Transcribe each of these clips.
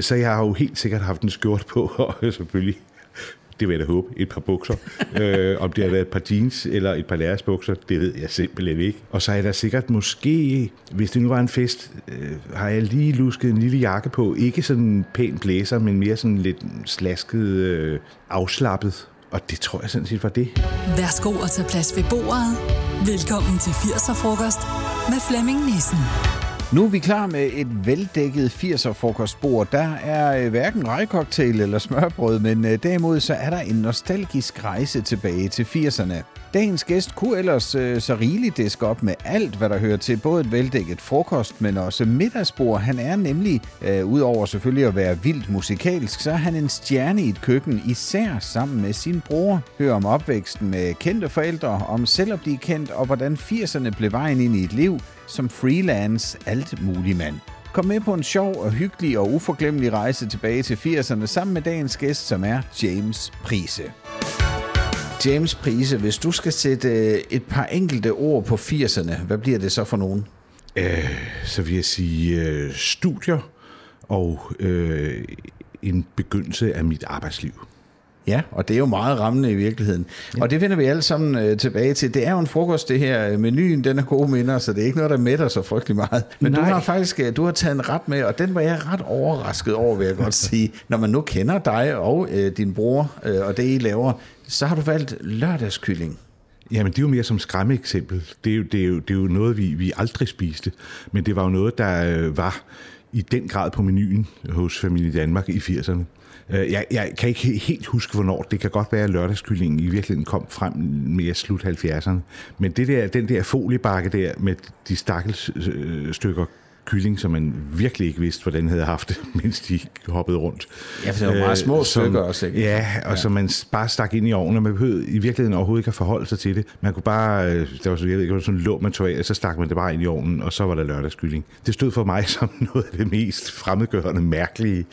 Så jeg har jo helt sikkert haft en skjort på, og selvfølgelig det vil jeg da håbe, et par bukser. øh, om det har været et par jeans eller et par lærersbukser, det ved jeg simpelthen ikke. Og så er der sikkert måske, hvis det nu var en fest, øh, har jeg lige lusket en lille jakke på. Ikke sådan en pæn blæser, men mere sådan lidt slasket, øh, afslappet. Og det tror jeg sådan set var det. Værsgo at tage plads ved bordet. Velkommen til 80'er-frokost med Flemming Nissen. Nu er vi klar med et veldækket 80'er frokostbord. Der er øh, hverken rejcocktail eller smørbrød, men øh, derimod så er der en nostalgisk rejse tilbage til 80'erne. Dagens gæst kunne ellers øh, så rigeligt diske op med alt, hvad der hører til både et veldækket frokost, men også middagsbord. Han er nemlig, øh, udover selvfølgelig at være vildt musikalsk, så er han en stjerne i et køkken, især sammen med sin bror. Hør om opvæksten med kendte forældre, om selv at blive kendt, og hvordan 80'erne blev vejen ind i et liv som freelance alt mulig mand. Kom med på en sjov og hyggelig og uforglemmelig rejse tilbage til 80'erne sammen med dagens gæst, som er James Prise. James Prise, hvis du skal sætte øh, et par enkelte ord på 80'erne, hvad bliver det så for nogen? Øh, så vil jeg sige øh, studier og øh, en begyndelse af mit arbejdsliv. Ja, og det er jo meget rammende i virkeligheden. Ja. Og det vender vi alle sammen øh, tilbage til. Det er jo en frokost, det her. Menuen, den er gode minder, så det er ikke noget, der mætter så frygtelig meget. Men Nej. du har faktisk øh, du har taget en ret med, og den var jeg ret overrasket over, vil jeg godt sige. Når man nu kender dig og øh, din bror, øh, og det I laver, så har du valgt lørdagskylling. Jamen, det er jo mere som skræmmeeksempel. Det er jo, det er jo, det er jo noget, vi, vi aldrig spiste. Men det var jo noget, der øh, var i den grad på menuen hos familien Danmark i 80'erne. Øh, jeg, jeg kan ikke helt huske, hvornår. Det kan godt være, at lørdagskyllingen i virkeligheden kom frem mere slut 70'erne. Men det der, den der foliebakke der med de stakkels øh, stykker kylling, som man virkelig ikke vidste, hvordan havde haft det, mens de hoppede rundt. Ja, for det var meget små øh, som, stykker også, ikke? Ja, og ja. så man bare stak ind i ovnen, og man behøvede i virkeligheden overhovedet ikke at forholde sig til det. Man kunne bare, øh, der var, så, jeg ved ikke, sådan en låg, man tog af, og så stak man det bare ind i ovnen, og så var der lørdagskylling. Det stod for mig som noget af det mest fremmedgørende, mærkelige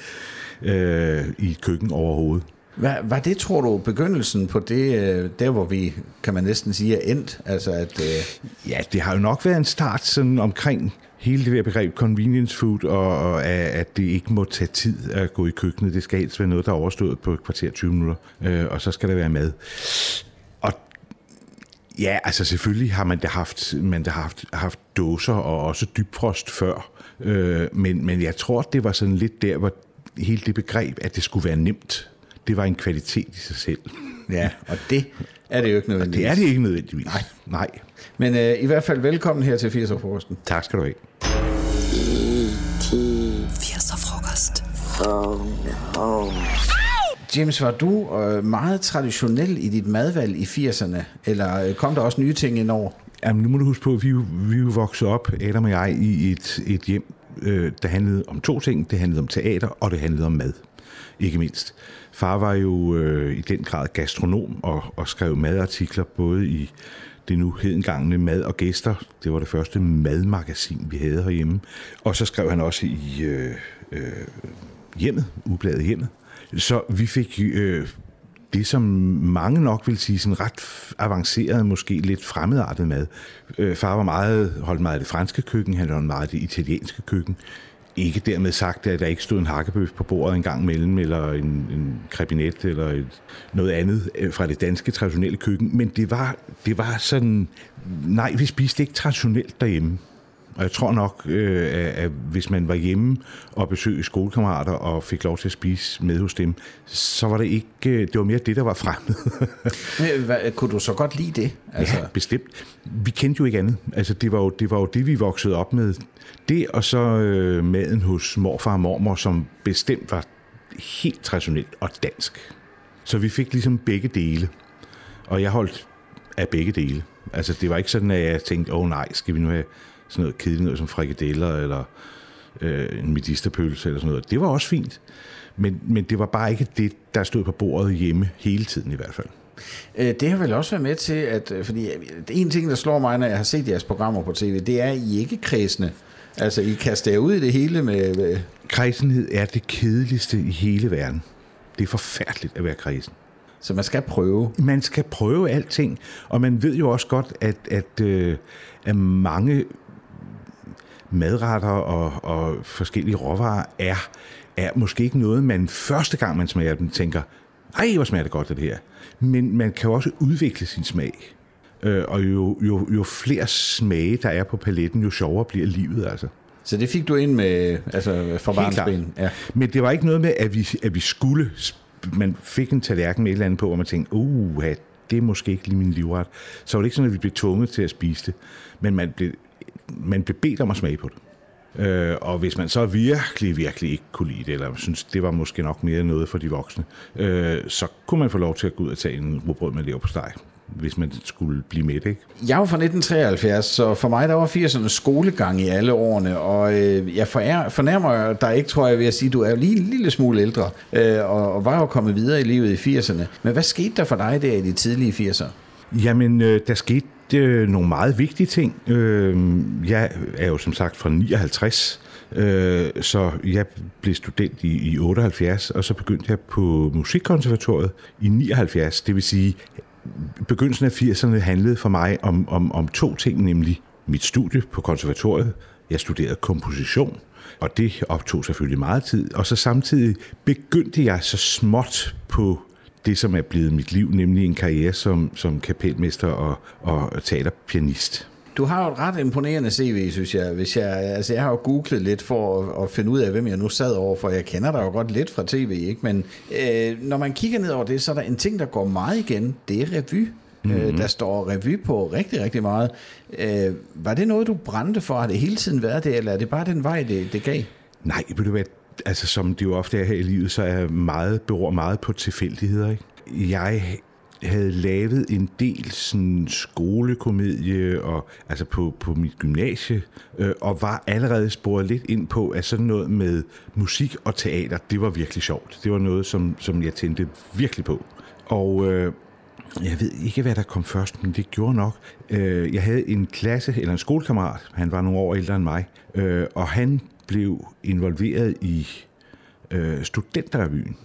øh, i et køkken overhovedet. Hvad, var det, tror du, begyndelsen på det, øh, der hvor vi, kan man næsten sige, er endt? Altså at, øh... Ja, det har jo nok været en start sådan omkring hele det der begreb convenience food, og, og at det ikke må tage tid at gå i køkkenet. Det skal helst være noget, der er overstået på et kvarter 20 minutter, øh, og så skal der være mad. Og ja, altså selvfølgelig har man da haft, man da haft, haft dåser og også dybfrost før, øh, men, men jeg tror, det var sådan lidt der, hvor hele det begreb, at det skulle være nemt, det var en kvalitet i sig selv. Ja, og det er det jo ikke nødvendigvis. Og det er det ikke nødvendigvis. Nej. Nej. Men øh, i hvert fald velkommen her til 80'er-frokosten. Tak skal du have. 80'er-frokost. James, var du øh, meget traditionel i dit madvalg i 80'erne, eller øh, kom der også nye ting ind over? Jamen, nu må du huske på, at vi, vi vokset op, Adam og jeg, i et, et hjem, øh, der handlede om to ting. Det handlede om teater, og det handlede om mad, ikke mindst. Far var jo øh, i den grad gastronom og, og skrev madartikler både i det nu hedengangne Mad og Gæster. Det var det første madmagasin, vi havde herhjemme. Og så skrev han også i øh, øh, hjemmet, ubladet hjemmet. Så vi fik øh, det, som mange nok vil sige, sådan ret avanceret, måske lidt fremmedartet mad. Øh, far var meget, holdt meget af det franske køkken, han holdt meget af det italienske køkken. Ikke dermed sagt, at der ikke stod en hakkebøf på bordet en gang imellem, eller en, en krebinet, eller et, noget andet øh, fra det danske traditionelle køkken. Men det var, det var sådan, nej, vi spiste ikke traditionelt derhjemme. Og jeg tror nok, øh, at hvis man var hjemme og besøgte skolekammerater og fik lov til at spise med hos dem, så var det ikke, øh, det var mere det, der var fremmed. Hvad, kunne du så godt lide det? Altså... Ja, bestemt. Vi kendte jo ikke andet. Altså, det var jo det, var jo det vi voksede op med. Det og så øh, maden hos morfar og mormor, som bestemt var helt traditionelt og dansk. Så vi fik ligesom begge dele. Og jeg holdt af begge dele. Altså, det var ikke sådan, at jeg tænkte, åh oh, nej, skal vi nu have sådan noget kedeligt noget som frikadeller eller øh, en medisterpølse eller sådan noget. Det var også fint. Men, men det var bare ikke det, der stod på bordet hjemme hele tiden i hvert fald. Øh, det har vel også været med til, at øh, fordi en ting, der slår mig, når jeg har set jeres programmer på tv, det er, at I ikke kredsende. Altså, I kaster ud i det hele med... med... Kredsenhed er det kedeligste i hele verden. Det er forfærdeligt at være kredsen. Så man skal prøve? Man skal prøve alting, og man ved jo også godt, at, at, øh, at mange madretter og, og forskellige råvarer er, er måske ikke noget, man første gang, man smager den, tænker, ej, hvor smager det godt, det her. Men man kan jo også udvikle sin smag. Øh, og jo, jo, jo flere smage, der er på paletten, jo sjovere bliver livet, altså. Så det fik du ind med, altså fra barnsben? Ja. Men det var ikke noget med, at vi, at vi skulle, man fik en tallerken med et eller andet på, og man tænkte, uh, det er måske ikke lige min livret. Så var det ikke sådan, at vi blev tvunget til at spise det, men man blev, man blev bedt om at smage på det. Øh, og hvis man så virkelig, virkelig ikke kunne lide det, eller synes, det var måske nok mere noget for de voksne, øh, så kunne man få lov til at gå ud og tage en rugbrød med steg hvis man skulle blive med, ikke? Jeg var fra 1973, så for mig der var 80'erne skolegang i alle årene, og øh, jeg fornærmer dig ikke, tror jeg, ved at sige, du er lige en lille smule ældre, øh, og, og var jo kommet videre i livet i 80'erne. Men hvad skete der for dig der i de tidlige 80'er? Jamen, øh, der skete øh, nogle meget vigtige ting. Øh, jeg er jo som sagt fra 59, øh, så jeg blev student i, i 78, og så begyndte jeg på Musikkonservatoriet i 79. Det vil sige, begyndelsen af 80'erne handlede for mig om, om, om to ting, nemlig mit studie på konservatoriet. Jeg studerede komposition, og det optog selvfølgelig meget tid. Og så samtidig begyndte jeg så småt på det, som er blevet mit liv, nemlig en karriere som, som kapelmester og, og teaterpianist. Du har jo et ret imponerende CV, synes jeg. Hvis jeg, altså jeg har jo googlet lidt for at, at finde ud af, hvem jeg nu sad over, for jeg kender dig jo godt lidt fra tv, ikke? Men øh, når man kigger ned over det, så er der en ting, der går meget igen. Det er revy. Mm-hmm. Øh, der står revy på rigtig, rigtig meget. Øh, var det noget, du brændte for? Har det hele tiden været det, eller er det bare den vej, det, det gav? Nej, vil du være, altså som det jo ofte er her i livet, så er meget, beror meget på tilfældigheder. Ikke? Jeg havde lavet en del sådan skolekomedie og, altså på, på mit gymnasie, øh, og var allerede sporet lidt ind på, at sådan noget med musik og teater, det var virkelig sjovt. Det var noget, som, som jeg tændte virkelig på. Og øh, jeg ved ikke, hvad der kom først, men det gjorde nok. Øh, jeg havde en klasse, eller en skolekammerat, han var nogle år ældre end mig, øh, og han blev involveret i øh, studenterrevyen.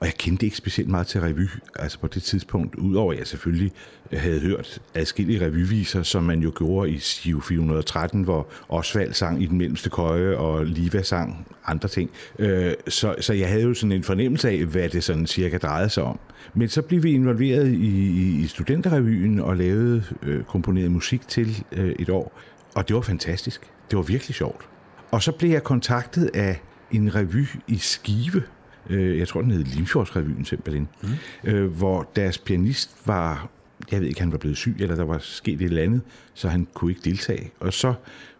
Og jeg kendte ikke specielt meget til revy, altså på det tidspunkt, udover at jeg selvfølgelig havde hørt adskillige revyviser, som man jo gjorde i Sio 413, hvor Osvald sang i den mellemste køje, og Liva sang andre ting. Øh, så, så jeg havde jo sådan en fornemmelse af, hvad det sådan cirka drejede sig om. Men så blev vi involveret i, i studenterrevyen og lavede øh, komponeret musik til øh, et år, og det var fantastisk. Det var virkelig sjovt. Og så blev jeg kontaktet af en revy i Skive, øh, jeg tror den hed Limfjordsrevyen simpelthen, mm. øh, hvor deres pianist var, jeg ved ikke, han var blevet syg, eller der var sket et eller andet, så han kunne ikke deltage. Og så,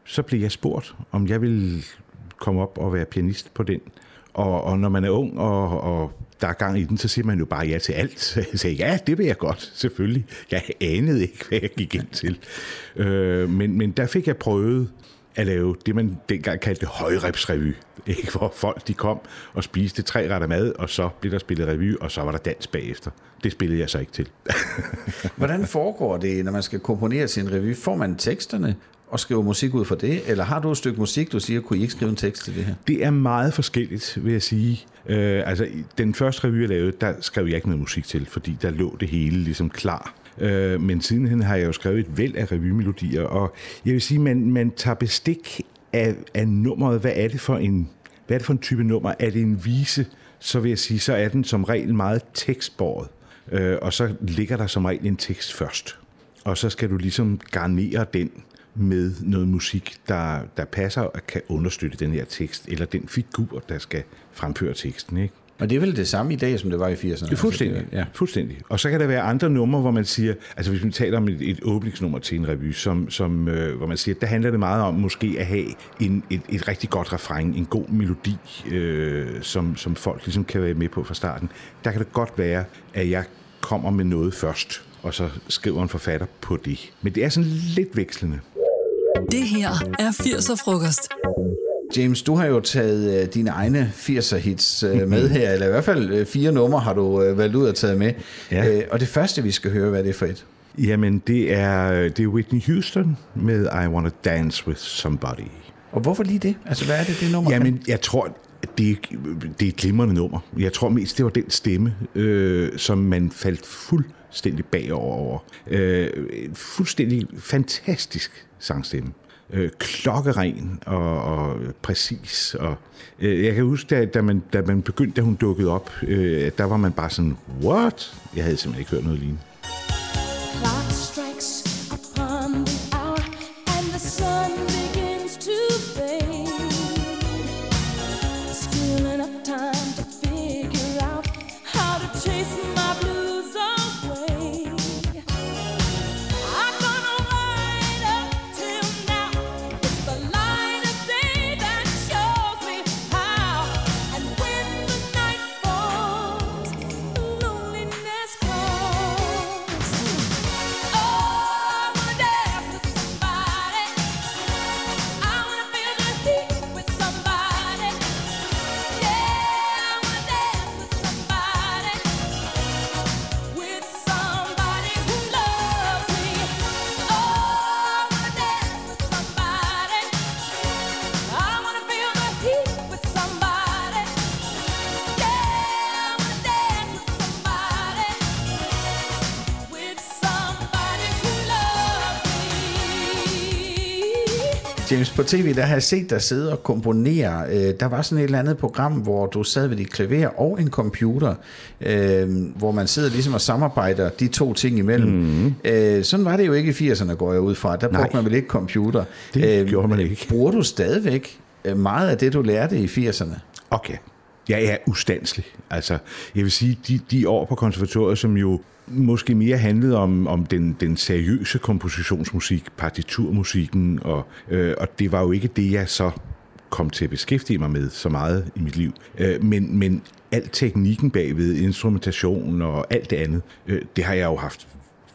så blev jeg spurgt, om jeg ville komme op og være pianist på den. Og, og når man er ung, og, og der er gang i den, så siger man jo bare ja til alt. Så jeg sagde, ja, det vil jeg godt, selvfølgelig. Jeg anede ikke, hvad jeg gik ind til. Øh, men, men der fik jeg prøvet at lave det, man dengang kaldte højrepsrevy. Ikke? Hvor folk de kom og spiste tre retter mad, og så blev der spillet revy, og så var der dans bagefter. Det spillede jeg så ikke til. Hvordan foregår det, når man skal komponere sin revy? Får man teksterne og skriver musik ud for det, eller har du et stykke musik, du siger, kunne I ikke skrive en tekst til det her? Det er meget forskelligt, vil jeg sige. Øh, altså, den første revy, jeg lavede, der skrev jeg ikke noget musik til, fordi der lå det hele ligesom klar Øh, men sidenhen har jeg jo skrevet et væld af revymelodier, og jeg vil sige, man, man tager bestik af, af nummeret. Hvad er det for en hvad er det for en type nummer? Er det en vise, så vil jeg sige, så er den som regel meget tekstbåret. Øh, og så ligger der som regel en tekst først. Og så skal du ligesom garnere den med noget musik, der, der passer og kan understøtte den her tekst, eller den figur, der skal fremføre teksten. Ikke? Og det er vel det samme i dag, som det var i 80'erne? Det er fuldstændig, altså, ja. fuldstændig. Og så kan der være andre numre, hvor man siger, altså hvis man taler om et, et åbningsnummer til en revy, som, som, øh, hvor man siger, der handler det meget om måske at have en, et, et rigtig godt refræng, en god melodi, øh, som, som folk ligesom kan være med på fra starten. Der kan det godt være, at jeg kommer med noget først, og så skriver en forfatter på det. Men det er sådan lidt vekslende. Det her er 80'er frokost. James, du har jo taget uh, dine egne 80'er hits uh, med her, eller i hvert fald uh, fire numre har du valgt ud og taget med. Ja. Og det første, vi skal høre, hvad er det for et? Jamen, det er, det er Whitney Houston med I Wanna Dance With Somebody. Og hvorfor lige det? Altså, hvad er det, det nummer Jamen, jeg tror, det er, det er et glimrende nummer. Jeg tror mest, det var den stemme, øh, som man faldt fuldstændig bagover over. Øh, fuldstændig fantastisk sangstemme øh, klokkeren og, og præcis. Og, øh, jeg kan huske, da, da, man, da man begyndte, da hun dukkede op, øh, der var man bare sådan, what? Jeg havde simpelthen ikke hørt noget lignende. På tv, der har jeg set dig sidde og komponere. Øh, Der var sådan et eller andet program, hvor du sad ved dit klaver og en computer, øh, hvor man sidder ligesom og samarbejder de to ting imellem. Mm. Sådan var det jo ikke i 80'erne, går jeg ud fra. Der brugte Nej. man vel ikke computer. Det gjorde man ikke. Bruger du stadigvæk øh, meget af det, du lærte i 80'erne? Okay. Jeg er ustandslig. Altså, jeg vil sige, de, de år på konservatoriet, som jo måske mere handlede om, om den, den seriøse kompositionsmusik, partiturmusikken, og, øh, og det var jo ikke det, jeg så kom til at beskæftige mig med så meget i mit liv. Øh, men, men al teknikken bagved, instrumentation og alt det andet, øh, det har jeg jo haft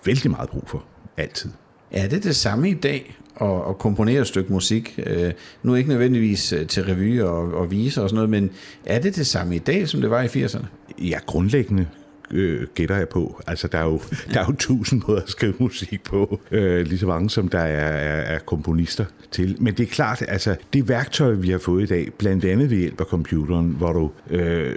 vældig meget brug for. Altid. Er det det samme i dag at, at komponere et stykke musik? Øh, nu ikke nødvendigvis øh, til revy og, og viser og sådan noget, men er det det samme i dag, som det var i 80'erne? Ja, grundlæggende øh, gætter jeg på. Altså, der er jo, der er jo tusind måder at skrive musik på, øh, lige så mange som der er, er, er komponister til. Men det er klart, altså, det værktøj, vi har fået i dag, blandt andet ved hjælp af computeren, hvor du, øh,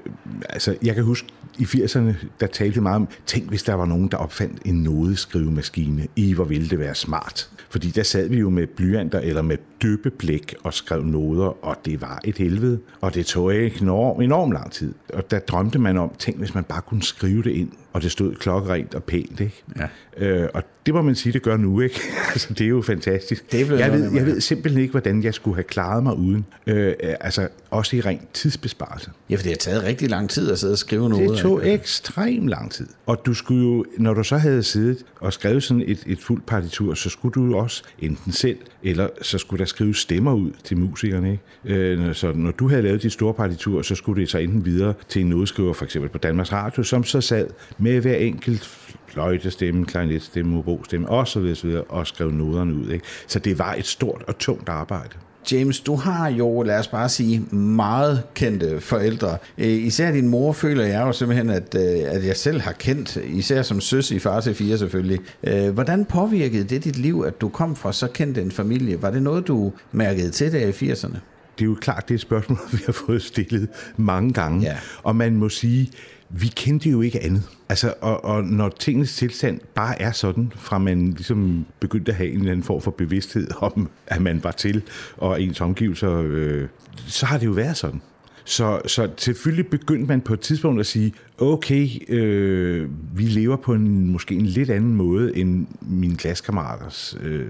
altså, jeg kan huske, i 80'erne, der talte meget om, tænk hvis der var nogen, der opfandt en nodeskrivemaskine. I, hvor ville det være smart. Fordi der sad vi jo med blyanter eller med døbeblik og skrev noder, og det var et helvede. Og det tog ikke enorm, enorm lang tid. Og der drømte man om, tænk hvis man bare kunne skrive det ind, og det stod klokkerent og pænt, ikke? Ja. Øh, og det må man sige, det gør nu, ikke? altså, det er jo fantastisk. Det jeg, ved, jeg ved simpelthen ikke, hvordan jeg skulle have klaret mig uden. Øh, øh, altså, også i rent tidsbesparelse. Ja, for det har taget rigtig lang tid at sidde og skrive noget. Det tog ikke? ekstrem lang tid. Og du skulle jo, når du så havde siddet og skrevet sådan et, et fuldt partitur, så skulle du også enten selv, eller så skulle der skrive stemmer ud til musikerne. Ikke? Øh, så når du havde lavet dit store partitur, så skulle det så enten videre til en nodeskriver, for eksempel på Danmarks Radio, som så sad med hver enkelt fløjtestemme, klarinetstemme, obostemme osv. osv. og skrev noderne ud. Ikke? Så det var et stort og tungt arbejde. James, du har jo, lad os bare sige, meget kendte forældre. Øh, Især din mor føler jeg jo simpelthen, at, øh, at jeg selv har kendt, især som søs i far til fire selvfølgelig. Øh, Hvordan påvirkede det dit liv, at du kom fra så kendt en familie? Var det noget, du mærkede til der i 80'erne? det er jo klart, det er et spørgsmål, vi har fået stillet mange gange. Ja. Og man må sige, vi kendte jo ikke andet. Altså, og, og når tingens tilstand bare er sådan, fra man ligesom begyndte at have en eller anden form for bevidsthed om, at man var til, og ens omgivelser, øh, så har det jo været sådan. Så, så selvfølgelig begyndte man på et tidspunkt at sige, okay, øh, vi lever på en måske en lidt anden måde, end mine klassekammeraters øh,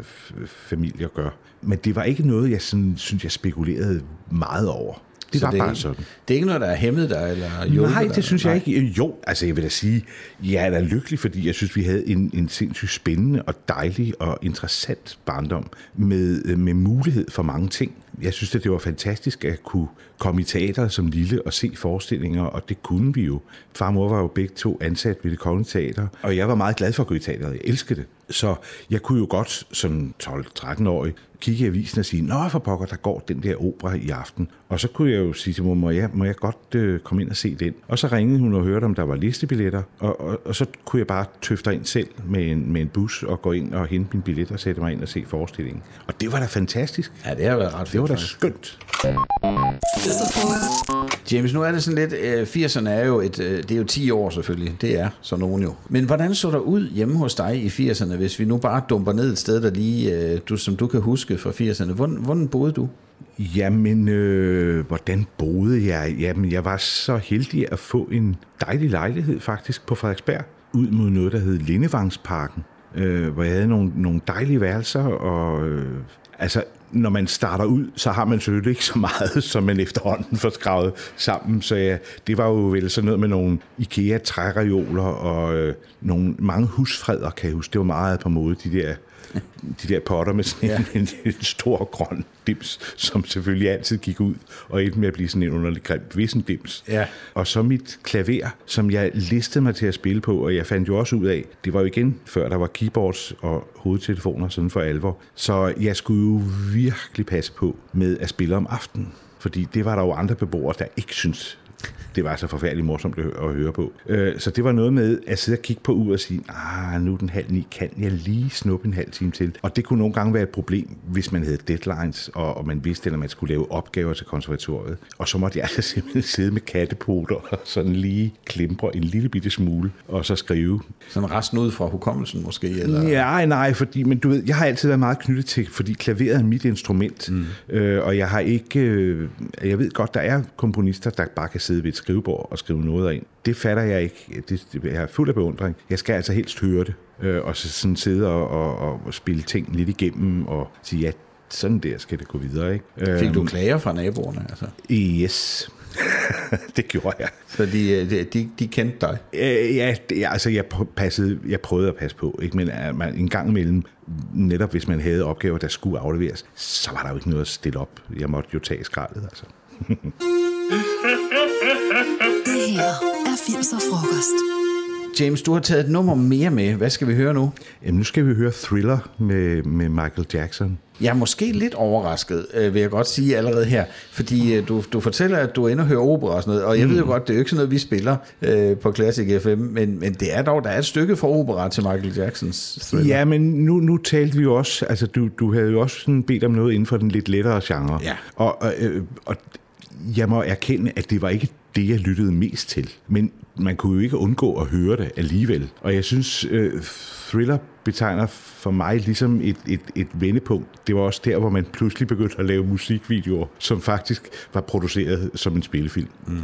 familier gør. Men det var ikke noget, jeg sådan, synes, jeg spekulerede meget over. Det Så var det, bare sådan. Det er ikke noget, der er hæmmet dig, eller Nej, det synes jeg ikke. Jo, altså jeg vil da sige, jeg er da lykkelig, fordi jeg synes, vi havde en, en sindssygt spændende og dejlig og interessant barndom med, med mulighed for mange ting. Jeg synes, at det var fantastisk at kunne komme i teateret som lille og se forestillinger, og det kunne vi jo. Far og mor var jo begge to ansat ved det kongelige teater, og jeg var meget glad for at gå i teateret. Jeg elskede det. Så jeg kunne jo godt som 12-13-årig kigge i avisen og sige, Nå for pokker, der går den der opera i aften. Og så kunne jeg jo sige til mor, må jeg, må jeg godt øh, komme ind og se den? Og så ringede hun og hørte, om der var listebilletter, og, og, og så kunne jeg bare tøfte ind selv med en, med en bus og gå ind og hente min billet og sætte mig ind og se forestillingen. Og det var da fantastisk. Ja, det har været ret Det var da skønt. 80'er-frokost. James, nu er det sådan lidt, øh, 80'erne er jo et, øh, det er jo 10 år selvfølgelig, det er så nogen jo. Men hvordan så der ud hjemme hos dig i 80'erne, hvis vi nu bare dumper ned et sted, der lige, øh, du, som du kan huske fra 80'erne? Hvordan, hvordan boede du? Jamen, øh, hvordan boede jeg? Jamen, jeg var så heldig at få en dejlig lejlighed faktisk på Frederiksberg, ud mod noget, der hed Lindevangsparken, øh, hvor jeg havde nogle, nogle dejlige værelser, og øh, altså, når man starter ud, så har man selvfølgelig ikke så meget, som man efterhånden får skravet sammen. Så ja, det var jo vel sådan noget med nogle IKEA træreoler og øh, nogle mange husfreder, kan jeg huske. Det var meget på mode, de der de der potter med sådan ja. en, en stor grøn dims, som selvfølgelig altid gik ud og endte med at blive sådan en underlig grim vissen dims. Ja. Og så mit klaver, som jeg listede mig til at spille på, og jeg fandt jo også ud af, det var jo igen før der var keyboards og hovedtelefoner sådan for alvor, så jeg skulle jo virkelig passe på med at spille om aftenen. Fordi det var der jo andre beboere, der ikke syntes, det var så forfærdeligt morsomt at hø- at høre på. Øh, Så det var noget med at sidde og kigge på uret og sige, ah, nu er den halv ni, kan jeg lige snuppe en halv time til? Og det kunne nogle gange være et problem, hvis man havde deadlines, og, og man vidste, at man skulle lave opgaver til konservatoriet. Og så måtte jeg altså simpelthen sidde med kattepoter og sådan lige klimbre en lille bitte smule, og så skrive. Sådan resten ud fra hukommelsen måske? Eller? Ja, nej, fordi, men du ved, jeg har altid været meget knyttet til, fordi klaveret er mit instrument, mm. øh, og jeg har ikke, øh, jeg ved godt, der er komponister, der bare kan sidde ved et skrivebord og skrive noget ind. Det fatter jeg ikke. Det, jeg er fuld af beundring. Jeg skal altså helst høre det, øh, og så sådan sidde og, og, og spille ting lidt igennem, og sige, ja, sådan der skal det gå videre, ikke? Fik du Øhm, klager fra naboerne? Altså? Yes. det gjorde jeg. Så de, øh, de, de, de kendte dig? Øh, ja, det, altså jeg, passede, jeg prøvede at passe på, ikke? men uh, man, en gang imellem, netop hvis man havde opgaver, der skulle afleveres, så var der jo ikke noget at stille op. Jeg måtte jo tage skraldet, altså. Det her er 80'er-frokost. James, du har taget et nummer mere med. Hvad skal vi høre nu? Jamen, nu skal vi høre Thriller med, med Michael Jackson. Jeg er måske lidt overrasket, øh, vil jeg godt sige allerede her, fordi øh, du, du fortæller, at du ender og hører opera og sådan noget, og jeg mm. ved jo godt, det er jo ikke sådan noget, vi spiller øh, på Classic FM, men, men det er dog, der er et stykke fra opera til Michael Jacksons thriller. Ja, men nu, nu talte vi jo også, altså du, du havde jo også sådan bedt om noget inden for den lidt lettere genre. Ja. Og, og, øh, og jeg må erkende, at det var ikke det, jeg lyttede mest til. Men man kunne jo ikke undgå at høre det alligevel. Og jeg synes, øh, Thriller betegner for mig ligesom et, et, et vendepunkt. Det var også der, hvor man pludselig begyndte at lave musikvideoer, som faktisk var produceret som en spillefilm. Mm.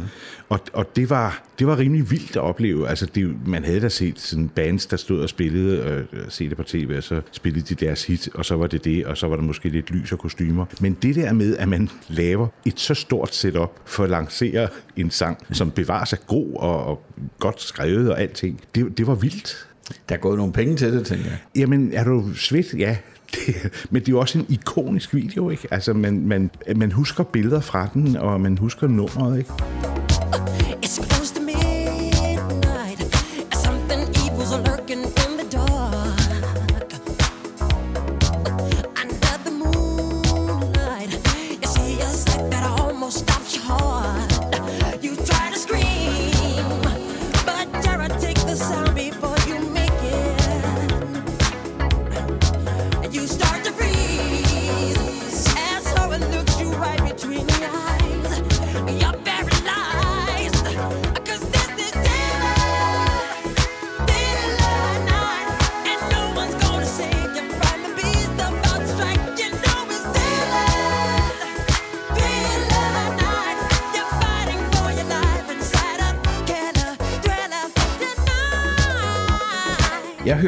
Og, og det, var, det var rimelig vildt at opleve. Altså, det, man havde da set sådan bands, der stod og spillede, og set det på tv, og så spillede de deres hit, og så var det det, og så var der måske lidt lys og kostymer. Men det der med, at man laver et så stort setup for at lancere en sang, som bevarer sig god og, og godt skrevet og alting, det, det var vildt. Der er gået nogle penge til det, tænker jeg. Jamen, er du svedt? Ja. Det, men det er jo også en ikonisk video, ikke? Altså, man, man, man husker billeder fra den, og man husker nummeret, ikke?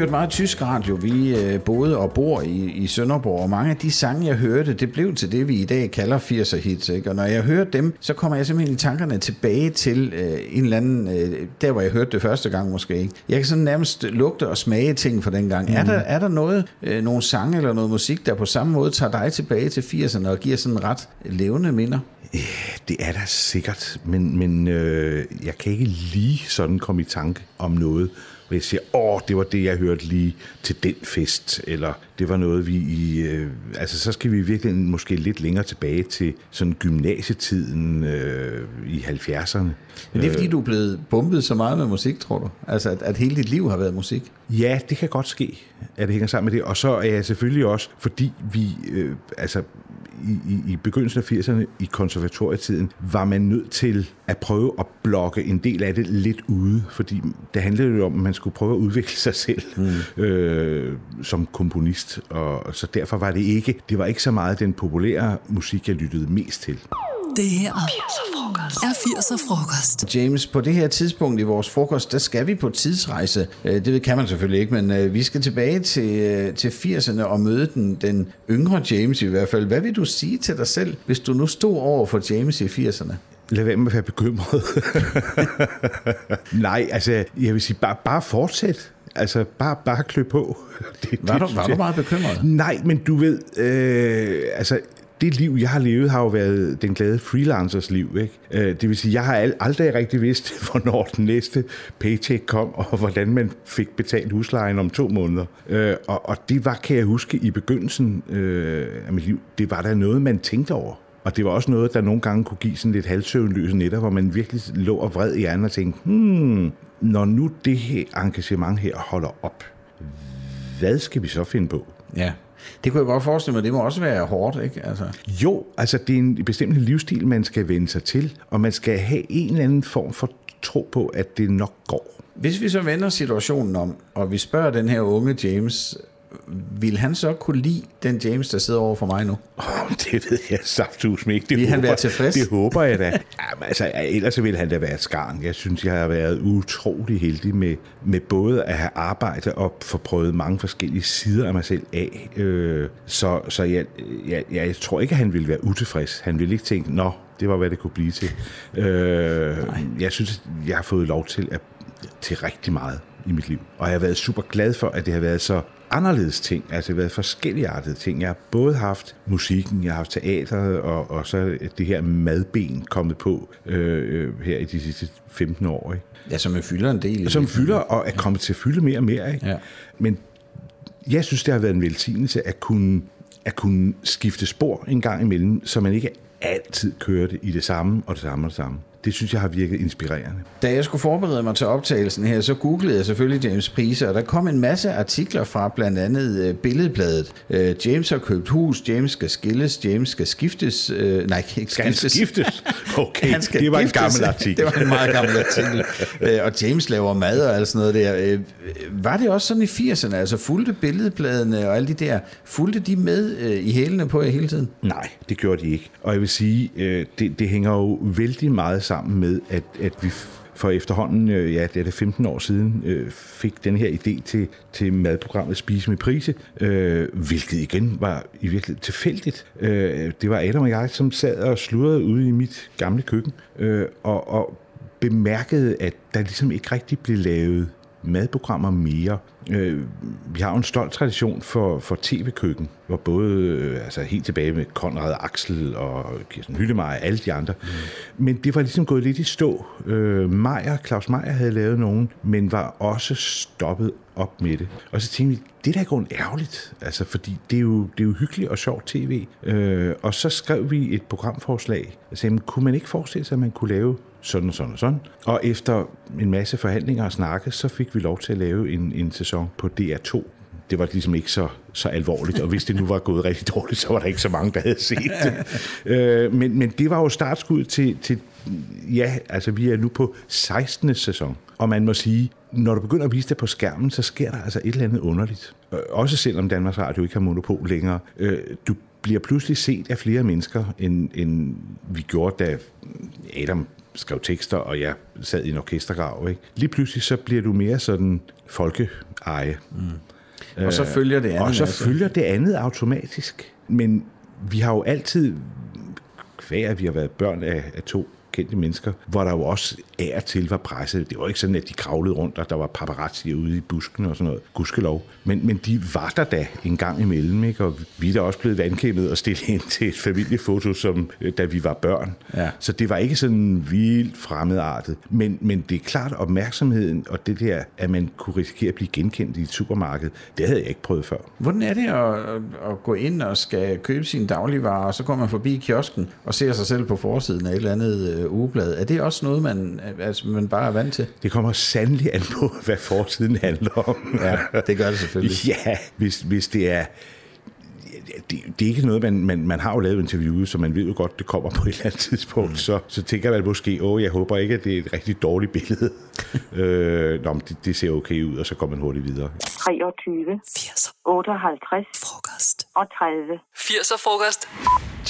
Tonight. Jeg har hørt meget tysk radio. Vi øh, boede og bor i, i Sønderborg, og mange af de sange, jeg hørte, det blev til det, vi i dag kalder 80'er hits. Ikke? Og når jeg hørte dem, så kommer jeg simpelthen i tankerne tilbage til øh, en eller anden, øh, der hvor jeg hørte det første gang måske. Ikke? Jeg kan sådan nærmest lugte og smage ting fra den gang. Mm. Er, der, er der noget, øh, nogle sange eller noget musik, der på samme måde tager dig tilbage til 80'erne og giver sådan ret levende minder? Det er der sikkert, men, men øh, jeg kan ikke lige sådan komme i tanke om noget, hvor jeg siger, åh, det var det, jeg hørte lige til den fest, eller det var noget, vi i... Øh, altså, så skal vi virkelig måske lidt længere tilbage til sådan gymnasietiden øh, i 70'erne. Men det er fordi, du er blevet bumpet så meget med musik, tror du? Altså, at, at hele dit liv har været musik? Ja, det kan godt ske, at det hænger sammen med det. Og så er jeg selvfølgelig også, fordi vi, øh, altså, i, i, i begyndelsen af 80'erne, i konservatorietiden, var man nødt til at prøve at blokke en del af det lidt ude, fordi det handlede jo om, at man skulle prøve at udvikle sig selv mm. øh, som komponist, og så derfor var det ikke, det var ikke så meget den populære musik, jeg lyttede mest til. Det her er 80'er frokost. James, på det her tidspunkt i vores frokost, der skal vi på tidsrejse. Øh, Det kan man selvfølgelig ikke, men øh, vi skal tilbage til, øh, til 80'erne og møde den, den yngre James i hvert fald. Hvad vil du sige til dig selv, hvis du nu stod over for James i 80'erne? Lad være med at være bekymret. Nej, altså, jeg vil sige, bare, bare fortsæt. Altså, bare, bare klø på. Det, Var, du, synes var jeg- du meget bekymret? Nej, men du ved, øh, altså, det liv, jeg har levet, har jo været den glade freelancers liv. Ikke? Øh, det vil sige, jeg har aldrig rigtig vidst, hvornår den næste paycheck kom, og hvordan man fik betalt huslejen om to måneder. Øh, og, og det var, kan jeg huske, i begyndelsen øh, af mit liv, det var der noget, man tænkte over. Og det var også noget, der nogle gange kunne give sådan lidt halvsøvnløse netter, hvor man virkelig lå og vred i hjernen og tænkte, hmm, når nu det her engagement her holder op, hvad skal vi så finde på? Ja. Det kunne jeg godt forestille mig, det må også være hårdt, ikke? Altså. Jo, altså det er en bestemt livsstil, man skal vende sig til, og man skal have en eller anden form for tro på, at det nok går. Hvis vi så vender situationen om, og vi spørger den her unge James, vil han så kunne lide den James, der sidder over for mig nu? Oh, det ved jeg saftsus ikke. Det Vil han håber, være tilfreds? Det håber jeg da. Jamen, altså, ellers ville han da være skarn. Jeg synes, jeg har været utrolig heldig med, med både at have arbejdet og få prøvet mange forskellige sider af mig selv af. Øh, så så jeg, jeg, jeg, jeg tror ikke, at han ville være utilfreds. Han ville ikke tænke, nå, det var, hvad det kunne blive til. Øh, jeg synes, jeg har fået lov til at til rigtig meget i mit liv. Og jeg har været super glad for, at det har været så anderledes ting, altså været forskelligartede ting. Jeg har både haft musikken, jeg har haft teateret, og, og så det her madben kommet på øh, øh, her i de sidste 15 år. Ikke? Ja, som fylder en del. Som fylder og er kommet til at fylde mere og mere. Ikke? Ja. Men jeg synes, det har været en velsignelse at kunne, at kunne skifte spor en gang imellem, så man ikke altid kørte i det samme og det samme og det samme. Det synes jeg har virket inspirerende. Da jeg skulle forberede mig til optagelsen her, så googlede jeg selvfølgelig James priser, og der kom en masse artikler fra blandt andet øh, Billedbladet. Øh, James har købt hus, James skal skilles, James skal skiftes. Øh, nej, ikke Skal han skiftes. skiftes? Okay, Han skal det var en giftes. gammel artikel. Det var en meget gammel artikel. Og James laver mad og alt sådan noget der. Var det også sådan i 80'erne? Altså fulgte billedbladene og alle de der, fulgte de med i hælene på jer hele tiden? Nej, det gjorde de ikke. Og jeg vil sige, det, det hænger jo vældig meget sammen med, at, at vi for efterhånden, øh, ja, det er det 15 år siden, øh, fik den her idé til, til madprogrammet Spise med Prise, øh, hvilket igen var i virkeligheden tilfældigt. Øh, det var Adam og jeg, som sad og sludrede ude i mit gamle køkken, øh, og, og bemærkede, at der ligesom ikke rigtig blev lavet madprogrammer mere. Øh, vi har jo en stolt tradition for, for tv-køkken, hvor både øh, altså helt tilbage med Konrad Axel og Kirsten Hyllemeier og alle de andre. Mm. Men det var ligesom gået lidt i stå. Øh, Meier, Claus Meier havde lavet nogen, men var også stoppet op med det. Og så tænkte vi, det der er grund ærgerligt, altså, fordi det er, jo, det er jo hyggeligt og sjovt tv. Øh, og så skrev vi et programforslag, og sagde, men kunne man ikke forestille sig, at man kunne lave sådan og sådan og sådan. Og efter en masse forhandlinger og snakke, så fik vi lov til at lave en, en sæson på DR2. Det var ligesom ikke så, så alvorligt, og hvis det nu var gået rigtig dårligt, så var der ikke så mange, der havde set det. Øh, men, men det var jo startskud til, til, ja, altså vi er nu på 16. sæson. Og man må sige, når du begynder at vise det på skærmen, så sker der altså et eller andet underligt. Øh, Også selvom Danmarks Radio ikke har monopol længere. Øh, Du bliver pludselig set af flere mennesker, end, end vi gjorde, da Adam skrev tekster, og jeg sad i en orkestergrav. Ikke? Lige pludselig så bliver du mere sådan folkeeje. Mm. Og så følger det andet. Og så altså. følger det andet automatisk. Men vi har jo altid, at vi har været børn af, af to kendte mennesker, hvor der jo også af og til var presse. Det var ikke sådan, at de kravlede rundt, og der var paparazzi ude i busken og sådan noget. Gudskelov. Men, men de var der da en gang imellem, ikke? og vi er da også blevet vandkæmmet og stillet ind til et familiefoto, som, øh, da vi var børn. Ja. Så det var ikke sådan vildt fremmedartet. Men, men det er klart, opmærksomheden og det der, at man kunne risikere at blive genkendt i et supermarked, det havde jeg ikke prøvet før. Hvordan er det at, at- at gå ind og skal købe sine dagligvarer, og så går man forbi kiosken og ser sig selv på forsiden af et eller andet øh, ugeblad? Er det også noget, man, altså, man bare er vant til? Det kommer sandelig an på, hvad fortiden handler om. Ja, det gør det selvfølgelig. Ja, hvis, hvis det er... det, det er ikke noget, man, man, man har jo lavet interviewet, så man ved jo godt, det kommer på et eller andet tidspunkt. Mm. Så, så tænker man måske, åh, jeg håber ikke, at det er et rigtig dårligt billede. Øh, nå, men det, det ser okay ud, og så går man hurtigt videre. 23, 80'er 58 frokost. og 30. 80'er frokost.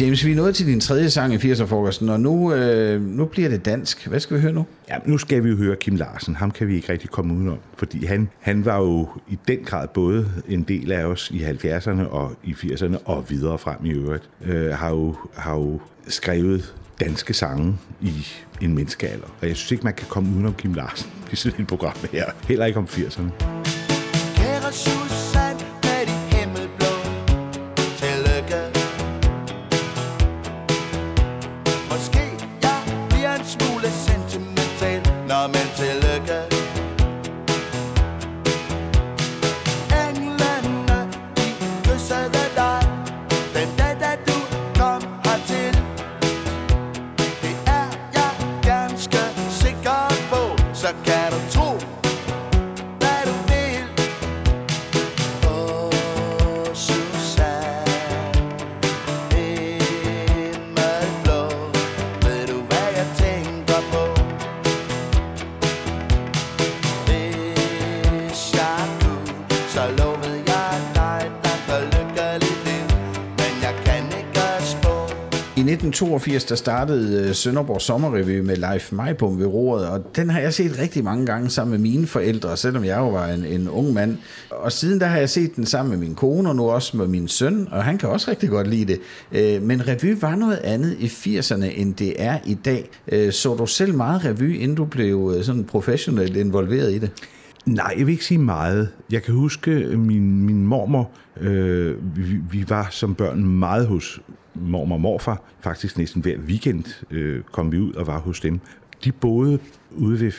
James, vi er nået til din tredje sang i 80'er-frokosten, og nu, øh, nu bliver det dansk. Hvad skal vi høre nu? Ja, nu skal vi jo høre Kim Larsen. Ham kan vi ikke rigtig komme udenom, fordi han, han var jo i den grad både en del af os i 70'erne og i 80'erne og videre frem i øvrigt. Øh, har, jo, har jo skrevet danske sange i en menneskealder. Og jeg synes ikke, man kan komme udenom Kim Larsen i sådan et program her. Heller ikke om 80'erne. Så kan I 1982, der startede øh, Sønderborg Sommerrevy med Leif Majbom ved roret, og den har jeg set rigtig mange gange sammen med mine forældre, selvom jeg jo var en, en ung mand. Og siden der har jeg set den sammen med min kone, og nu også med min søn, og han kan også rigtig godt lide det. Øh, men revy var noget andet i 80'erne, end det er i dag. Øh, så du selv meget revy, inden du blev sådan professionelt involveret i det? Nej, jeg vil ikke sige meget. Jeg kan huske, min, min mormor, øh, vi, vi var som børn meget hos mormor og morfar. Faktisk næsten hver weekend øh, kom vi ud og var hos dem. De boede ude ved,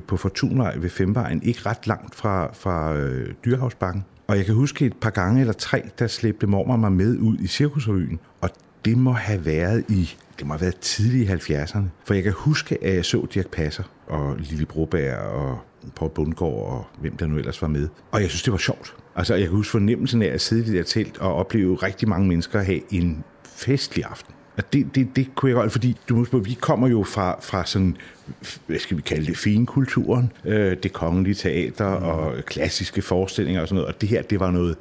på Fortunvej ved Femvejen, ikke ret langt fra, fra øh, Dyrhavsbakken. Og jeg kan huske et par gange eller tre, der slæbte mormor mig med ud i Cirkusrevyen. Og det må have været i det må have været tidlige 70'erne. For jeg kan huske, at jeg så Dirk Passer og Lille Broberg og Paul Bundgaard og hvem der nu ellers var med. Og jeg synes, det var sjovt. Altså, jeg kan huske fornemmelsen af at sidde i det der telt og opleve rigtig mange mennesker have en festlig aften. Og det, det, det kunne jeg godt, fordi du må, vi kommer jo fra, fra sådan, hvad skal vi kalde det, finkulturen, øh, det kongelige teater mm. og klassiske forestillinger og sådan noget, og det her, det var noget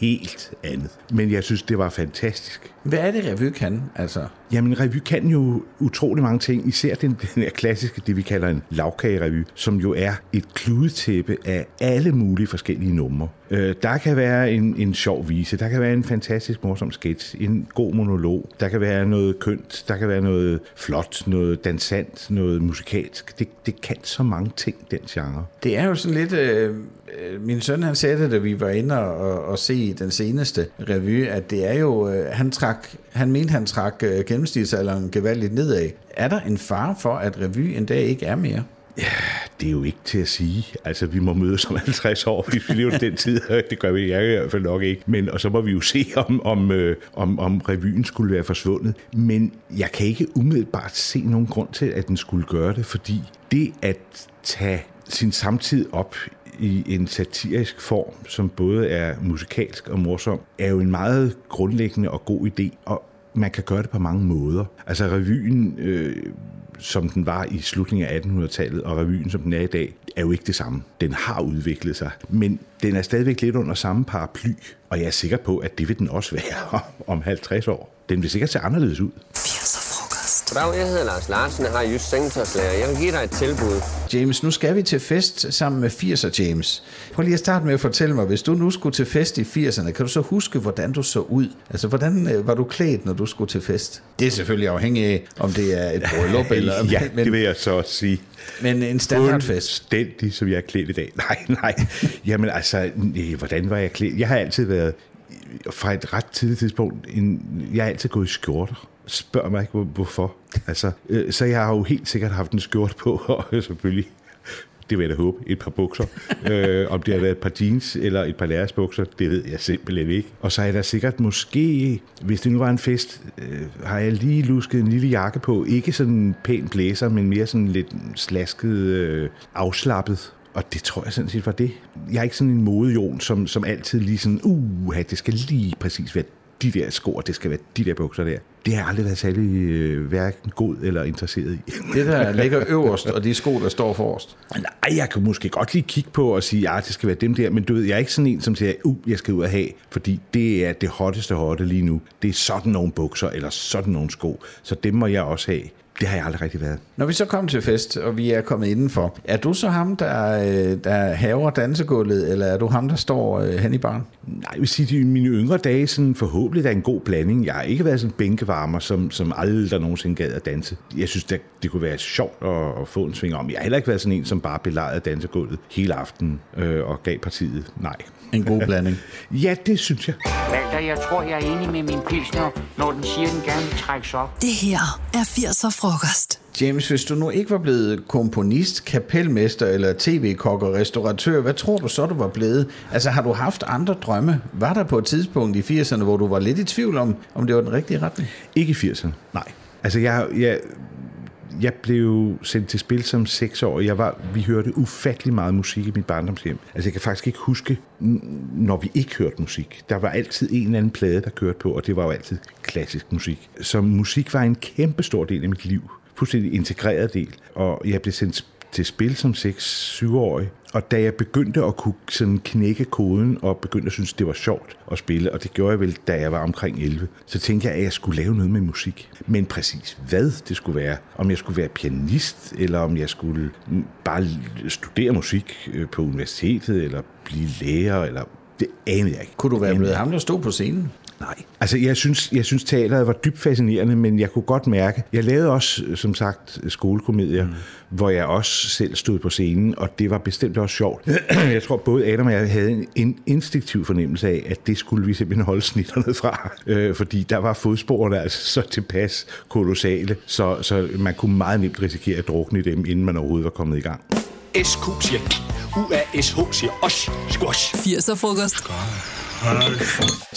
helt andet. Men jeg synes, det var fantastisk. Hvad er det, revy kan? Altså, Jamen, revy kan jo utrolig mange ting, især den, den her klassiske, det vi kalder en lavkagerevy, som jo er et kludetæppe af alle mulige forskellige numre. Øh, der kan være en, en sjov vise, der kan være en fantastisk morsom sketch, en god monolog, der kan være noget kønt, der kan være noget flot, noget dansant, noget musikalsk. Det, det kan så mange ting, den genre. Det er jo sådan lidt... Øh, øh min søn han sagde det, da vi var inde og, og se den seneste revy, at det er jo... Øh, han, trak, han mente, han trak øh, gennemsnitsalderen gevaldigt nedad. Er der en fare for, at revy en dag ikke er mere? Ja, Det er jo ikke til at sige. Altså, vi må mødes om 50 år, hvis vi lever den tid. Det gør vi jeg i hvert fald nok ikke. Men, og så må vi jo se, om, om, øh, om, om revyen skulle være forsvundet. Men jeg kan ikke umiddelbart se nogen grund til, at den skulle gøre det, fordi det at tage sin samtid op i en satirisk form, som både er musikalsk og morsom, er jo en meget grundlæggende og god idé, og man kan gøre det på mange måder. Altså revyen, øh, som den var i slutningen af 1800-tallet, og revyen, som den er i dag, er jo ikke det samme. Den har udviklet sig, men den er stadigvæk lidt under samme paraply, og jeg er sikker på, at det vil den også være om 50 år. Den vil sikkert se anderledes ud. 80'er frokost. Goddag, jeg hedder Lars Larsen, jeg har just sengetøjslærer. Jeg vil give dig et tilbud. James, nu skal vi til fest sammen med 80'er James. Prøv lige at starte med at fortælle mig, hvis du nu skulle til fest i 80'erne, kan du så huske, hvordan du så ud? Altså, hvordan øh, var du klædt, når du skulle til fest? Det er selvfølgelig afhængigt af, om det er et bryllup eller... ja, men, det vil jeg så også sige. men en standardfest. Fuldstændig, som jeg er klædt i dag. Nej, nej. Jamen altså, øh, hvordan var jeg klædt? Jeg har altid været, fra et ret tidligt tidspunkt, en, jeg har altid gået i skjorter. Spørg mig ikke, hvorfor. Altså, øh, så jeg har jo helt sikkert haft en skjort på, og selvfølgelig det vil jeg da håbe, et par bukser. øh, om det har været et par jeans eller et par lærersbukser, det ved jeg simpelthen ikke. Og så er der sikkert måske, hvis det nu var en fest, øh, har jeg lige lusket en lille jakke på. Ikke sådan en pæn blæser, men mere sådan lidt slasket, øh, afslappet. Og det tror jeg sådan set var det. Jeg er ikke sådan en modejon, som, som altid lige sådan, uh, det skal lige præcis være de der sko, og det skal være de der bukser der. Det har jeg aldrig været særlig øh, hverken god eller interesseret i. Det, der ligger øverst, og de sko, der står forrest. Nej, jeg kan måske godt lige kigge på og sige, ja, det skal være dem der, men du ved, jeg er ikke sådan en, som siger, uh, jeg skal ud og have, fordi det er det hotteste hotte lige nu. Det er sådan nogle bukser, eller sådan nogle sko, så dem må jeg også have. Det har jeg aldrig rigtig været. Når vi så kommer til fest, og vi er kommet indenfor, er du så ham, der, øh, der haver dansegulvet, eller er du ham, der står øh, hen i baren? Nej, jeg vil sige, at i mine yngre dage sådan forhåbentlig er en god blanding. Jeg har ikke været sådan en bænkevarmer, som, som aldrig nogensinde gad at danse. Jeg synes, det, det kunne være sjovt at, at få en sving om. Jeg har heller ikke været sådan en, som bare belejrede dansegulvet hele aftenen øh, og gav partiet. Nej. En god blanding. Ja, det synes jeg. Walter, jeg tror, jeg er enig med min pilsner, når den siger, at den gerne vil trækkes op. Det her er 80'er frokost. James, hvis du nu ikke var blevet komponist, kapelmester eller tv-kok og restauratør, hvad tror du så, du var blevet? Altså, har du haft andre drømme? Var der på et tidspunkt i 80'erne, hvor du var lidt i tvivl om, om det var den rigtige retning? Ikke i 80'erne, nej. Altså, jeg, jeg, jeg blev sendt til spil som seks år. Jeg var, vi hørte ufattelig meget musik i mit barndomshjem. Altså, jeg kan faktisk ikke huske, når vi ikke hørte musik. Der var altid en eller anden plade, der kørte på, og det var jo altid klassisk musik. Så musik var en kæmpe stor del af mit liv. Fuldstændig integreret del. Og jeg blev sendt til spil som 6-7-årig. Og da jeg begyndte at kunne sådan knække koden og begyndte at synes, det var sjovt at spille, og det gjorde jeg vel, da jeg var omkring 11, så tænkte jeg, at jeg skulle lave noget med musik. Men præcis hvad det skulle være, om jeg skulle være pianist, eller om jeg skulle bare studere musik øh, på universitetet, eller blive lærer, eller det anede jeg ikke. Kunne du være blevet ham, der stod på scenen? Nej. Altså, jeg synes, jeg synes teateret var dybt fascinerende, men jeg kunne godt mærke, jeg lavede også, øh, som sagt, skolekomedier, mm. hvor jeg også selv stod på scenen, og det var bestemt også sjovt. jeg tror, både Adam og jeg havde en, en instinktiv fornemmelse af, at det skulle vi simpelthen holde snitterne fra, øh, fordi der var fodsporene altså så tilpas kolossale, så, så man kunne meget nemt risikere at drukne i dem, inden man overhovedet var kommet i gang. SQ siger UASH siger os. Squash. 80'er frokost.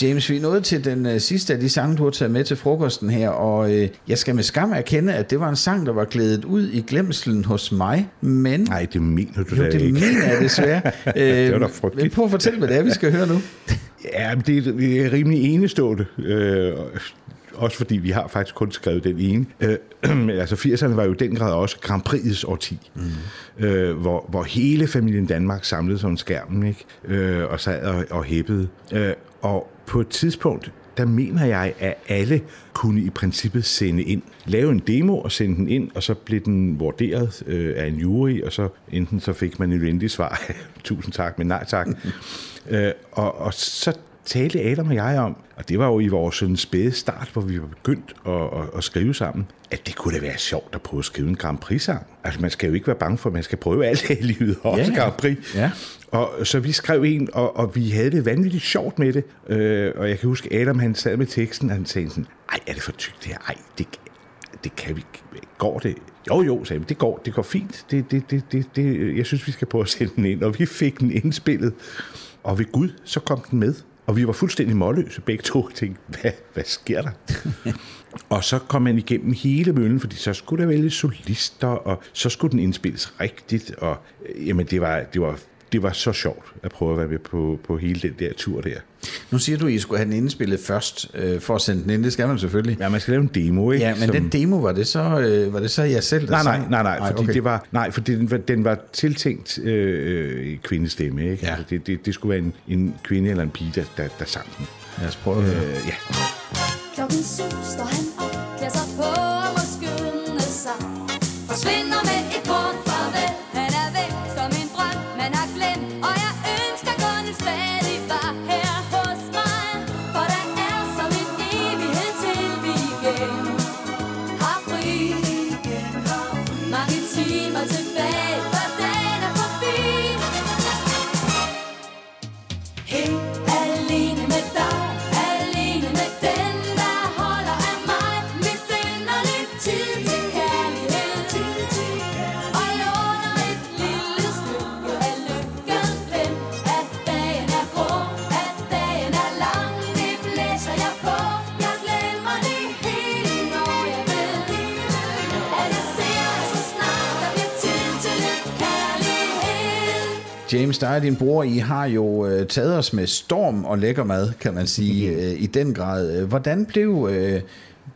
James, vi er nået til den øh, sidste af de sange, du har taget med til frokosten her, og øh, jeg skal med skam erkende, at det var en sang, der var glædet ud i glemselen hos mig, men... Nej, det mener du jo, da det ikke. mener jeg desværre. Det var da Øh, frygteligt. men prøv at fortælle, hvad det er, vi skal høre nu. Ja, det er- det er rimelig enestående. Øh, også fordi vi har faktisk kun skrevet den ene. Øh, altså 80'erne var jo i den grad også Grand Prix's årti, mm. øh, hvor, hvor hele familien Danmark samlede sig om skærmen ikke? Øh, og sad og, og hæppede. Øh, og på et tidspunkt, der mener jeg, at alle kunne i princippet sende ind. Lave en demo og sende den ind, og så blev den vurderet øh, af en jury, og så enten så fik man et endeligt svar, tusind tak, men nej tak. øh, og, og så talte Adam og jeg om, og det var jo i vores sådan spæde start, hvor vi var begyndt at, at, at skrive sammen, at det kunne da være sjovt at prøve at skrive en Grand Prix-sang. Altså man skal jo ikke være bange for, at man skal prøve alt i livet, også Ja, ja. Grand Prix. Ja. Og så vi skrev en, og, og vi havde det vanvittigt sjovt med det. Øh, og jeg kan huske, Adam han sad med teksten, og han sagde sådan, ej, er det for tykt det her? Ej, det, det kan vi. Går det? Jo, jo, sagde vi, det går, det går fint. Det, det, det, det, det, jeg synes, vi skal prøve at sende den ind. Og vi fik den indspillet. Og ved Gud, så kom den med. Og vi var fuldstændig målløse begge to tænkte, hvad, hvad sker der? og så kom man igennem hele møllen, fordi så skulle der vælge solister, og så skulle den indspilles rigtigt. Og øh, jamen, det var, det var, det var så sjovt at prøve at være med på, på hele den der tur der. Nu siger du, at I skulle have den indspillet først, øh, for at sende den ind. Det skal man selvfølgelig. Ja, man skal lave en demo, ikke? Ja, men den demo, var det så, øh, var det så jeg selv, der Nej, nej, sang? nej, nej, fordi okay. det var, nej, fordi den var, den var tiltænkt øh, kvindestemme, ikke? Ja. Altså, det, det, det skulle være en, en kvinde eller en pige, der, der, der sang den. Lad os prøve at høre. Øh, ja. Klokken syv står han op, klæder sig på James, dig og din bror, I har jo øh, taget os med storm og lækker mad, kan man sige, øh, i den grad. Øh, Hvordan blev øh,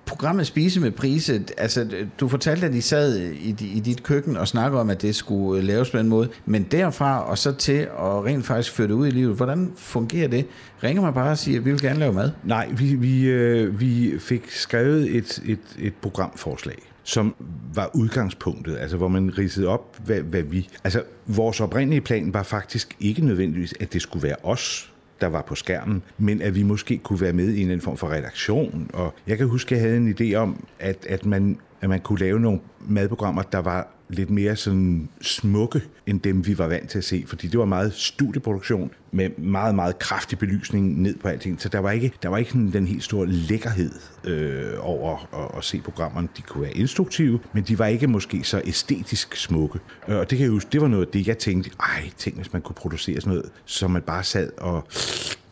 programmet Spise med Prise? Altså, du fortalte, at I sad i, di- i dit køkken og snakkede om, at det skulle laves på den måde, men derfra og så til at rent faktisk føre det ud i livet, hvordan fungerer det? Ringer man bare og siger, at vi vil gerne lave mad? Nej, vi, vi, øh, vi fik skrevet et, et, et programforslag, som var udgangspunktet, altså hvor man ridsede op, hvad, hvad vi... Altså, vores oprindelige plan var faktisk ikke nødvendigvis, at det skulle være os, der var på skærmen, men at vi måske kunne være med i en eller anden form for redaktion. Og jeg kan huske, at jeg havde en idé om, at, at, man, at man kunne lave nogle madprogrammer, der var lidt mere sådan smukke, end dem vi var vant til at se, fordi det var meget studieproduktion med meget, meget kraftig belysning ned på alting, så der var ikke, der var ikke sådan den helt store lækkerhed øh, over at, at se programmerne. De kunne være instruktive, men de var ikke måske så æstetisk smukke. Øh, og det kan jeg huske, det var noget af det, jeg tænkte, ej, tænk hvis man kunne producere sådan noget, så man bare sad og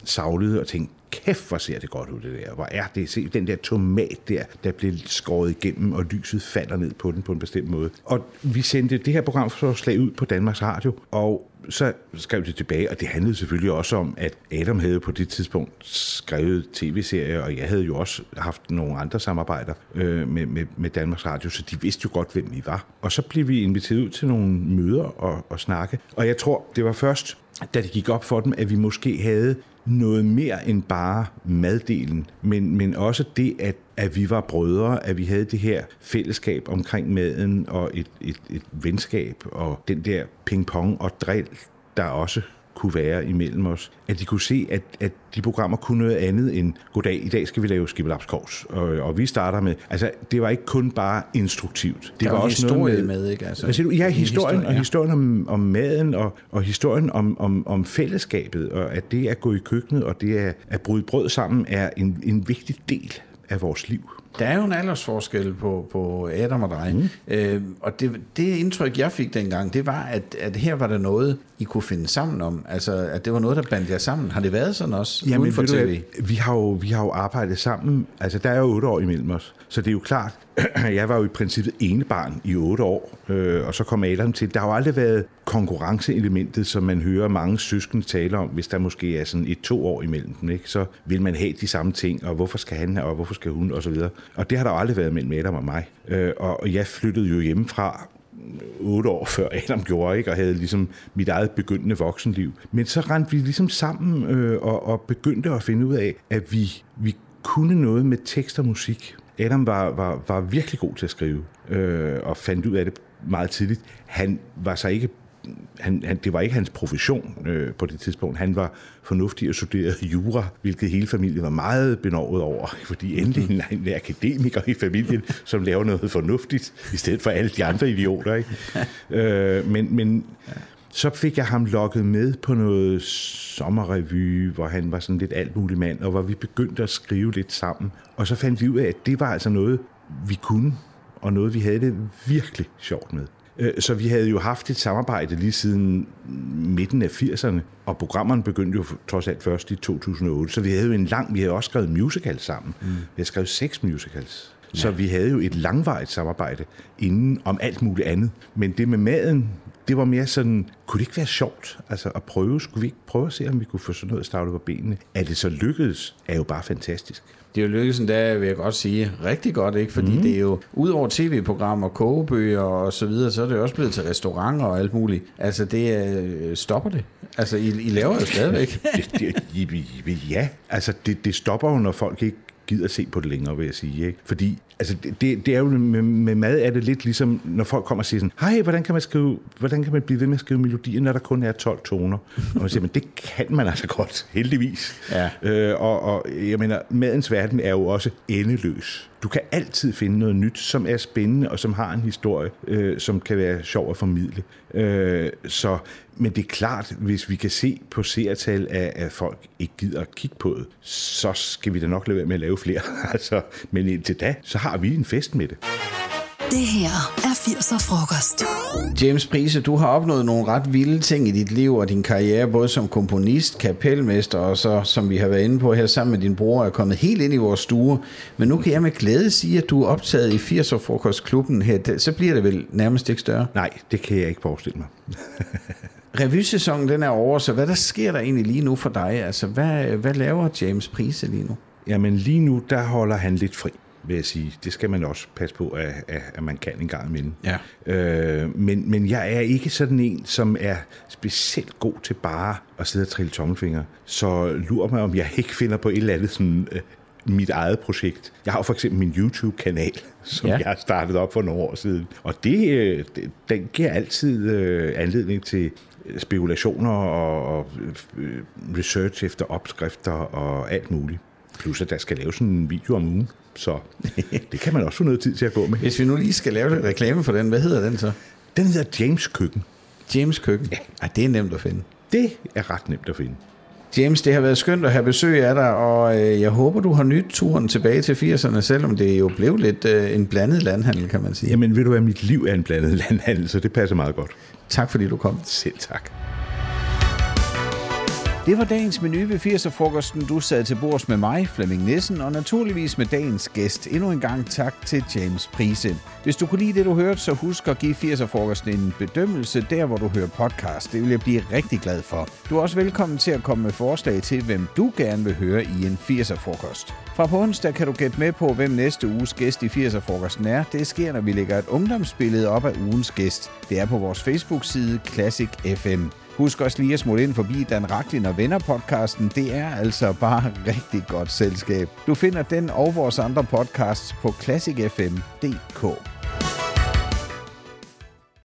savlede og tænkte, kæft, hvor ser det godt ud, det der. Hvor er det? Se den der tomat der, der blev skåret igennem, og lyset falder ned på den på en bestemt måde. Og vi sendte det her programforslag ud på Danmarks Radio, og så skrev de tilbage, og det handlede selvfølgelig også om, at Adam havde på det tidspunkt skrevet tv-serier, og jeg havde jo også haft nogle andre samarbejder øh, med, med, med Danmarks Radio, så de vidste jo godt, hvem vi var. Og så blev vi inviteret ud til nogle møder og, og snakke. Og jeg tror, det var først, da det gik op for dem, at vi måske havde noget mere end bare maddelen, men, men også det, at, at vi var brødre, at vi havde det her fællesskab omkring maden og et, et, et venskab og den der ping-pong og drill, der også kunne være imellem os. At de kunne se, at, at de programmer kunne noget andet end, goddag, i dag skal vi lave skibelapskors. Og, og vi starter med, altså det var ikke kun bare instruktivt. Det Der var var også noget med, ikke? Altså, Hvad siger du? Ja, en historien, historie, og historien om, om maden, og, og historien om, om, om fællesskabet, og at det at gå i køkkenet, og det at, at bryde brød sammen, er en, en vigtig del af vores liv. Der er jo en aldersforskel på, på Adam og dig. Mm. Øh, og det, det indtryk, jeg fik dengang, det var, at, at her var der noget, I kunne finde sammen om. Altså, at det var noget, der bandt jer sammen. Har det været sådan også uden for du tv? hvad, vi, har jo, vi har jo arbejdet sammen. Altså, der er jo otte år imellem os. Så det er jo klart, jeg var jo i princippet ene barn i otte år, øh, og så kom Adam til. Der har jo aldrig været konkurrenceelementet, som man hører mange søskende tale om, hvis der måske er sådan et to år imellem dem. Ikke? Så vil man have de samme ting, og hvorfor skal han og hvorfor skal hun, og så videre. Og det har der jo aldrig været mellem Adam og mig. Øh, og og jeg flyttede jo hjemmefra otte år før Adam gjorde, ikke? og havde ligesom mit eget begyndende voksenliv. Men så rendte vi ligesom sammen øh, og, og begyndte at finde ud af, at vi, vi kunne noget med tekst og musik. Adam var, var, var virkelig god til at skrive, øh, og fandt ud af det meget tidligt. Han var så ikke han, han, det var ikke hans profession øh, på det tidspunkt. Han var fornuftig og studerede jura, hvilket hele familien var meget benovet over, fordi endelig en, en akademiker i familien, som laver noget fornuftigt, i stedet for alle de andre idioter. Ikke? øh, men, men så fik jeg ham lokket med på noget sommerrevy, hvor han var sådan lidt alt mulig mand, og hvor vi begyndte at skrive lidt sammen. Og så fandt vi ud af, at det var altså noget, vi kunne, og noget, vi havde det virkelig sjovt med. Øh, Så vi havde jo haft et samarbejde lige siden midten af 80'erne, og programmerne begyndte jo trods alt først i 2008. Så vi havde jo en lang, vi havde også skrevet musicals sammen. Mm. Vi havde skrevet seks musicals. Ja. Så vi havde jo et langvarigt samarbejde inden om alt muligt andet. Men det med maden, det var mere sådan, kunne det ikke være sjovt altså at prøve? Skulle vi ikke prøve at se, om vi kunne få sådan noget startet på benene? At det så lykkedes, er jo bare fantastisk. Det er jo lykkedes endda, vil jeg godt sige, rigtig godt, ikke? Fordi mm. det er jo, ud over tv-programmer, kogebøger og så videre, så er det også blevet til restauranter og alt muligt. Altså, det øh, stopper det. Altså, I, I laver jo stadigvæk. det, det, ja, altså det, det stopper jo, når folk ikke gider se på det længere, vil jeg sige. Ikke? Fordi altså, det, det, er jo med, med mad er det lidt ligesom, når folk kommer og siger sådan, hej, hvordan kan man, skrive, hvordan kan man blive ved med at skrive melodier, når der kun er 12 toner? Og man siger, men det kan man altså godt, heldigvis. Ja. Øh, og, og jeg mener, madens verden er jo også endeløs. Du kan altid finde noget nyt, som er spændende, og som har en historie, øh, som kan være sjov at formidle. Øh, så, men det er klart, hvis vi kan se på seertal, at, at folk ikke gider at kigge på det, så skal vi da nok lade være med at lave flere. altså, men indtil da, så har vi en fest med det. Det her er 80'er frokost. James Prise, du har opnået nogle ret vilde ting i dit liv og din karriere, både som komponist, kapelmester og så, som vi har været inde på her sammen med din bror, er kommet helt ind i vores stue. Men nu kan jeg med glæde sige, at du er optaget i 80'er frokostklubben her. Så bliver det vel nærmest ikke større. Nej, det kan jeg ikke forestille mig. Revysæsonen den er over, så hvad der sker der egentlig lige nu for dig? Altså, hvad, hvad laver James Prise lige nu? Jamen lige nu, der holder han lidt fri, vil jeg sige. Det skal man også passe på, at, at, at man kan en gang imellem. Ja. Øh, men, men jeg er ikke sådan en, som er specielt god til bare at sidde og trille tommelfingre. Så lurer mig, om jeg ikke finder på et eller andet sådan, øh, mit eget projekt. Jeg har jo for eksempel min YouTube-kanal, som Ja. jeg har startet op for nogle år siden. Og det, øh, det den giver altid øh, anledning til spekulationer og, og øh, research efter opskrifter og alt muligt. Plus at der skal laves en video om ugen, så det kan man også få noget tid til at gå med. Hvis vi nu lige skal lave lidt reklame for den, hvad hedder den så? Den hedder James Køkken. James Køkken? Ja. Ej, det er nemt at finde. Det er ret nemt at finde. James, det har været skønt at have besøg af dig, og øh, jeg håber, du har nyt turen tilbage til 80'erne, selvom det jo blev lidt øh, en blandet landhandel, kan man sige. Jamen ved du hvad, mit liv er en blandet landhandel, så det passer meget godt. Tak fordi du kom. Selv tak. Det var dagens menu ved 80'er-frokosten. Du sad til bords med mig, Flemming Nissen, og naturligvis med dagens gæst. Endnu en gang tak til James Prise. Hvis du kunne lide det, du hørte, så husk at give 80'er-frokosten en bedømmelse der, hvor du hører podcast. Det vil jeg blive rigtig glad for. Du er også velkommen til at komme med forslag til, hvem du gerne vil høre i en 80'er-frokost. Fra på onsdag kan du gætte med på, hvem næste uges gæst i 80'er-frokosten er. Det sker, når vi lægger et ungdomsbillede op af ugens gæst. Det er på vores Facebook-side Classic FM. Husk også lige at smutte ind forbi Dan Raklin og Venner podcasten. Det er altså bare rigtig godt selskab. Du finder den og vores andre podcasts på classicfm.dk.